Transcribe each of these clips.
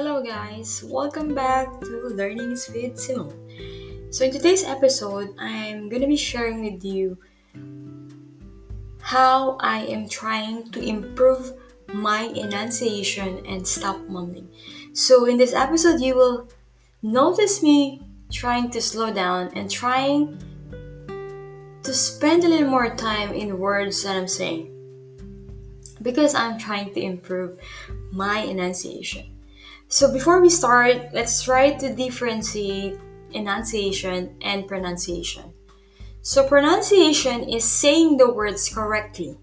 Hello, guys. Welcome back to Learnings with Simone. So, in today's episode, I'm to be sharing with you how I am trying to improve my enunciation and stop mumbling. So, in this episode, you will notice me trying to slow down and trying to spend a little more time in words that I'm saying because I'm trying to improve my enunciation. So before we start, let's try to differentiate enunciation and pronunciation. So pronunciation is saying the words correctly.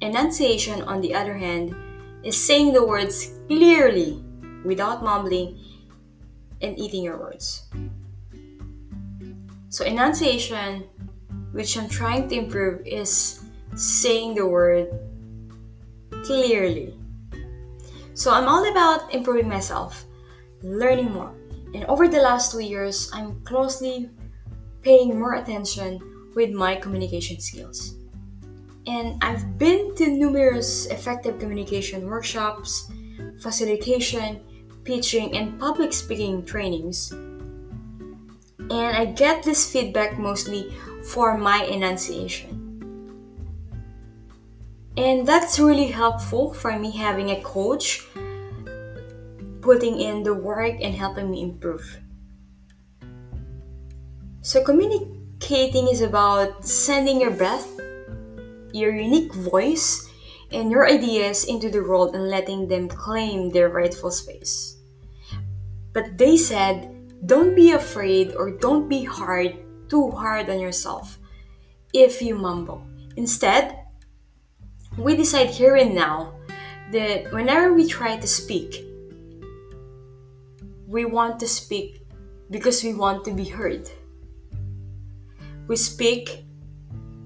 Enunciation, on the other hand, is saying the words clearly without mumbling and eating your words. So enunciation, which I'm trying to improve, is saying the word clearly. So I'm all about improving myself, learning more. And over the last two years, I'm closely paying more attention with my communication skills. And I've been to numerous effective communication workshops, facilitation, pitching, and public speaking trainings. And I get this feedback mostly for my enunciation. And that's really helpful for me having a coach putting in the work and helping me improve. So, communicating is about sending your breath, your unique voice, and your ideas into the world and letting them claim their rightful space. But they said, don't be afraid or don't be hard, too hard on yourself if you mumble. Instead, we decide here and now that whenever we try to speak, we want to speak because we want to be heard. We speak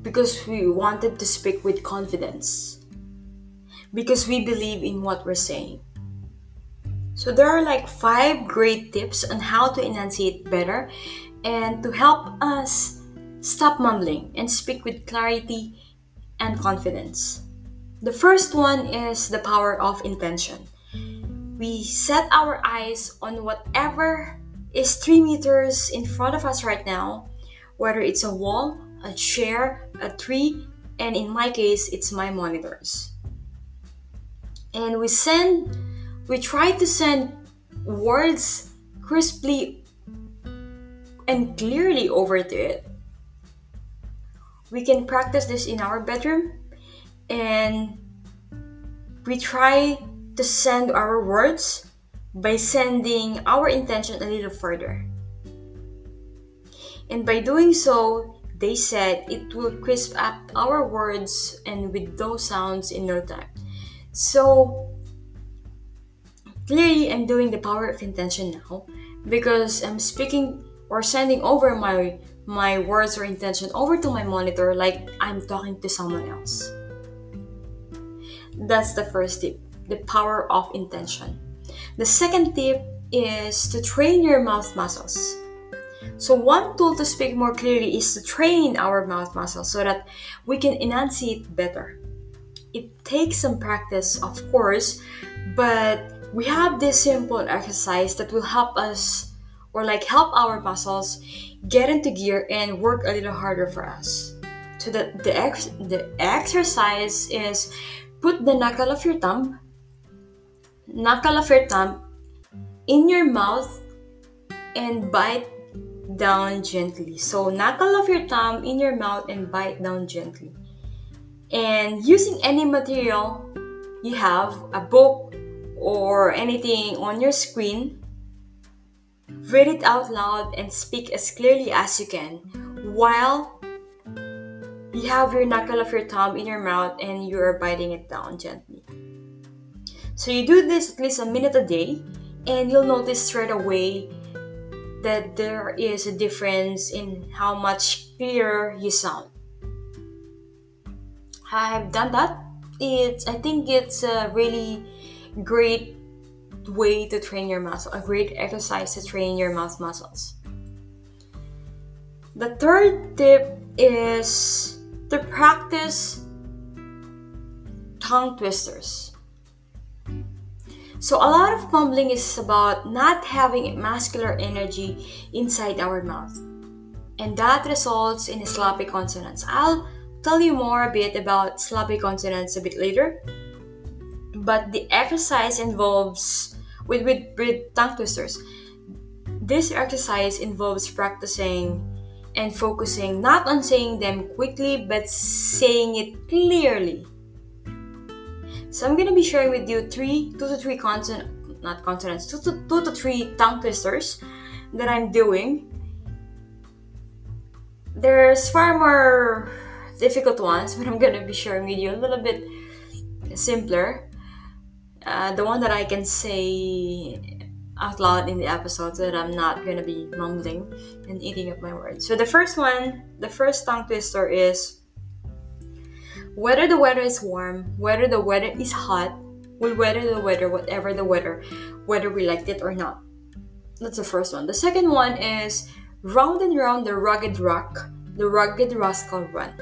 because we wanted to speak with confidence, because we believe in what we're saying. So, there are like five great tips on how to enunciate better and to help us stop mumbling and speak with clarity and confidence. The first one is the power of intention. We set our eyes on whatever is three meters in front of us right now, whether it's a wall, a chair, a tree, and in my case, it's my monitors. And we send, we try to send words crisply and clearly over to it. We can practice this in our bedroom and we try to send our words by sending our intention a little further. And by doing so, they said it will crisp up our words and with those sounds in no time. So, clearly, I'm doing the power of intention now because I'm speaking or sending over my my words or intention over to my monitor like I'm talking to someone else. That's the first tip the power of intention. The second tip is to train your mouth muscles. So, one tool to speak more clearly is to train our mouth muscles so that we can enunciate better. It takes some practice, of course, but we have this simple exercise that will help us or like help our muscles get into gear and work a little harder for us. So the the, ex- the exercise is Put the knuckle of your thumb, knuckle of your thumb in your mouth and bite down gently. So, knuckle of your thumb in your mouth and bite down gently. And using any material you have, a book or anything on your screen, read it out loud and speak as clearly as you can while you have your knuckle of your thumb in your mouth and you are biting it down gently. So you do this at least a minute a day, and you'll notice straight away that there is a difference in how much clearer you sound. I've done that. It's I think it's a really great way to train your muscle, a great exercise to train your mouth muscles. The third tip is to practice tongue twisters. So, a lot of mumbling is about not having muscular energy inside our mouth. And that results in sloppy consonants. I'll tell you more a bit about sloppy consonants a bit later. But the exercise involves with with, with tongue twisters. This exercise involves practicing and focusing not on saying them quickly but saying it clearly. So I'm gonna be sharing with you three, two to three consonant, not consonants, two to, two to three tongue twisters that I'm doing. There's far more difficult ones, but I'm gonna be sharing with you a little bit simpler. Uh, the one that I can say out loud in the episode so that I'm not gonna be mumbling and eating up my words. So the first one, the first tongue twister is whether the weather is warm, whether the weather is hot, we'll weather the weather, whatever the weather, whether we liked it or not. That's the first one. The second one is round and round the rugged rock, the rugged rascal run.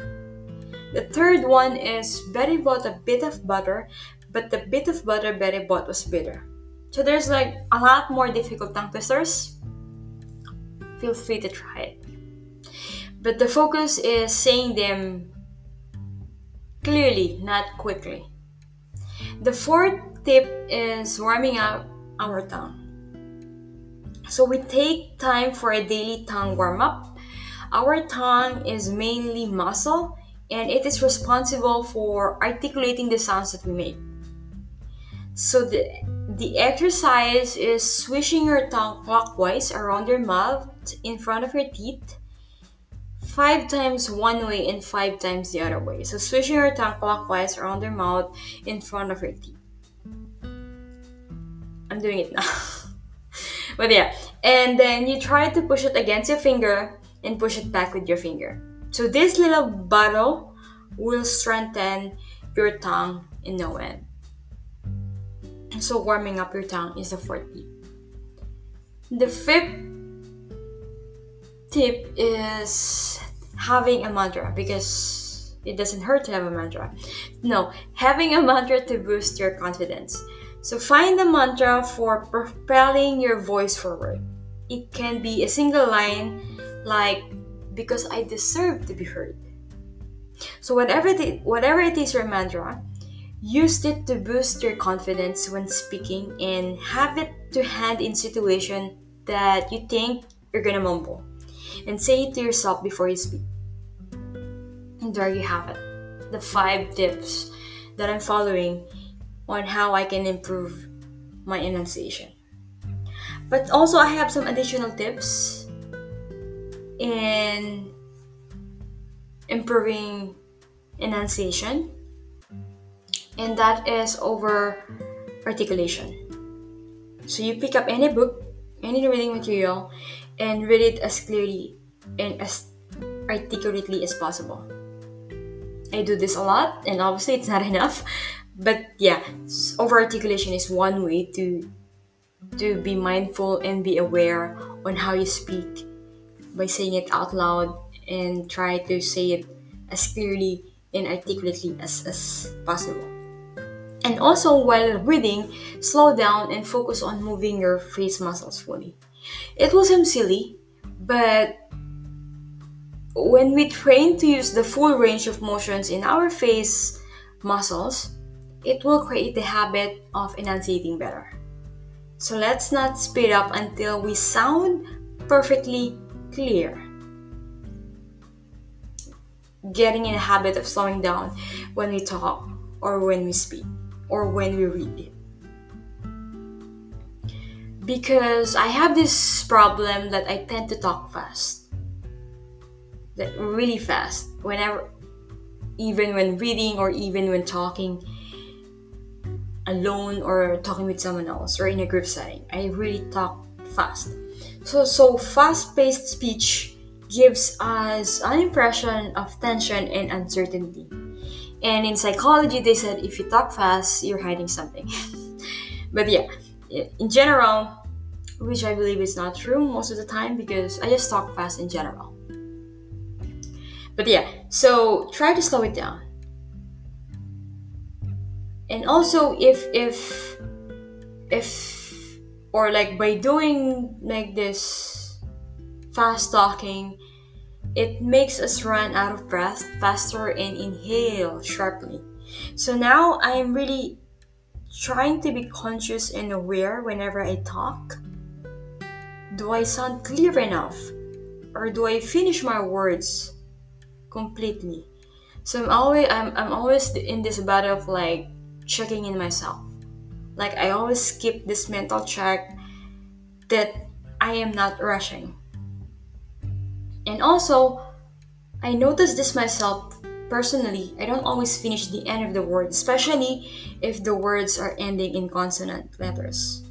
The third one is Betty bought a bit of butter, but the bit of butter Betty bought was bitter. So there's like a lot more difficult tongue twisters. Feel free to try it. But the focus is saying them clearly, not quickly. The fourth tip is warming up our tongue. So we take time for a daily tongue warm up. Our tongue is mainly muscle and it is responsible for articulating the sounds that we make. So the the exercise is swishing your tongue clockwise around your mouth in front of your teeth five times one way and five times the other way. So swishing your tongue clockwise around your mouth in front of your teeth. I'm doing it now. but yeah, and then you try to push it against your finger and push it back with your finger. So this little battle will strengthen your tongue in no end. So warming up your tongue is the fourth tip. The fifth tip is having a mantra because it doesn't hurt to have a mantra. No, having a mantra to boost your confidence. So find a mantra for propelling your voice forward. It can be a single line like because I deserve to be heard. So whatever it, whatever it is your mantra, use it to boost your confidence when speaking and have it to hand in situation that you think you're gonna mumble and say it to yourself before you speak. And there you have it. The five tips that I'm following on how I can improve my enunciation. But also I have some additional tips in improving enunciation and that is over articulation. So you pick up any book, any reading material, and read it as clearly and as articulately as possible. I do this a lot, and obviously it's not enough, but yeah, over articulation is one way to to be mindful and be aware on how you speak by saying it out loud and try to say it as clearly and articulately as, as possible. And also, while breathing, slow down and focus on moving your face muscles fully. It will seem um, silly, but when we train to use the full range of motions in our face muscles, it will create the habit of enunciating better. So let's not speed up until we sound perfectly clear. Getting in a habit of slowing down when we talk or when we speak or when we read. Because I have this problem that I tend to talk fast. That really fast. Whenever even when reading or even when talking alone or talking with someone else or in a group setting. I really talk fast. So so fast-paced speech gives us an impression of tension and uncertainty. And in psychology, they said if you talk fast, you're hiding something. but yeah, in general, which I believe is not true most of the time because I just talk fast in general. But yeah, so try to slow it down. And also, if if if or like by doing like this fast talking it makes us run out of breath faster and inhale sharply so now i am really trying to be conscious and aware whenever i talk? Do i sound clear enough? Or do i finish my words completely? So i'm always i'm, I'm always in this battle of like checking in myself. Like I always skip this mental check that I am not rushing. And also, I notice this myself personally. I don't always finish the end of the word, especially if the words are ending in consonant letters.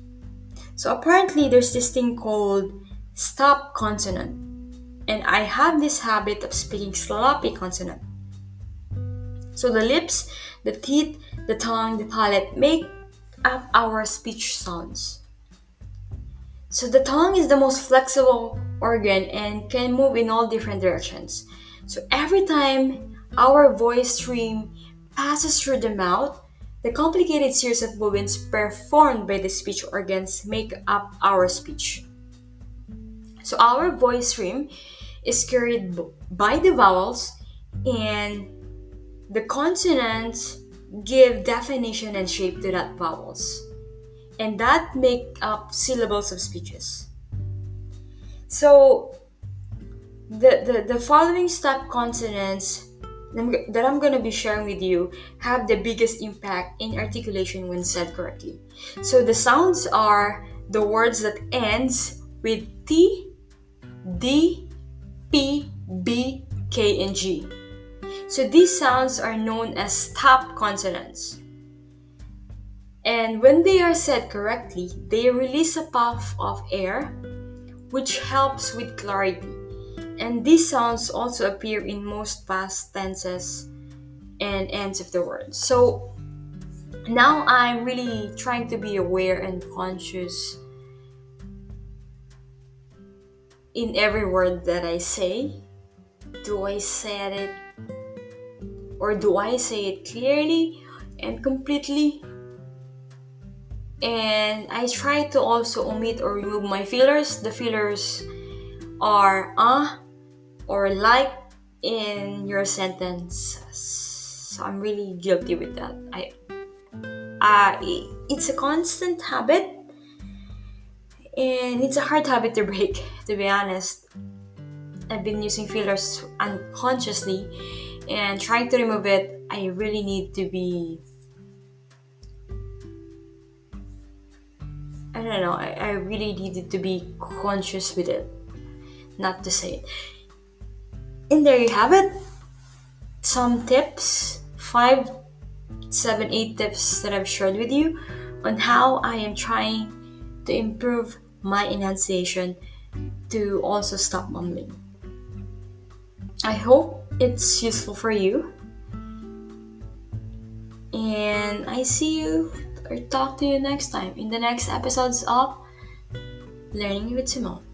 So apparently, there's this thing called stop consonant, and I have this habit of speaking sloppy consonant. So the lips, the teeth, the tongue, the palate make up our speech sounds. So the tongue is the most flexible organ and can move in all different directions. So every time our voice stream passes through the mouth, the complicated series of movements performed by the speech organs make up our speech. So our voice stream is carried by the vowels and the consonants give definition and shape to that vowels. And that make up syllables of speeches. So the, the, the following stop consonants that I'm going to be sharing with you have the biggest impact in articulation when said correctly. So the sounds are the words that ends with T, D, P, B, K, and G. So these sounds are known as stop consonants. And when they are said correctly, they release a puff of air, which helps with clarity. And these sounds also appear in most past tenses and ends of the word. So now I'm really trying to be aware and conscious in every word that I say. Do I say it or do I say it clearly and completely? And I try to also omit or remove my fillers. The fillers are uh or like in your sentences. So I'm really guilty with that. I uh, it's a constant habit and it's a hard habit to break to be honest i've been using fillers unconsciously and trying to remove it, I really need to be. I don't know, I, I really needed to be conscious with it, not to say it. And there you have it. Some tips, five, seven, eight tips that I've shared with you on how I am trying to improve my enunciation to also stop mumbling. I hope it's useful for you. And I see you or talk to you next time in the next episodes of Learning with Simone.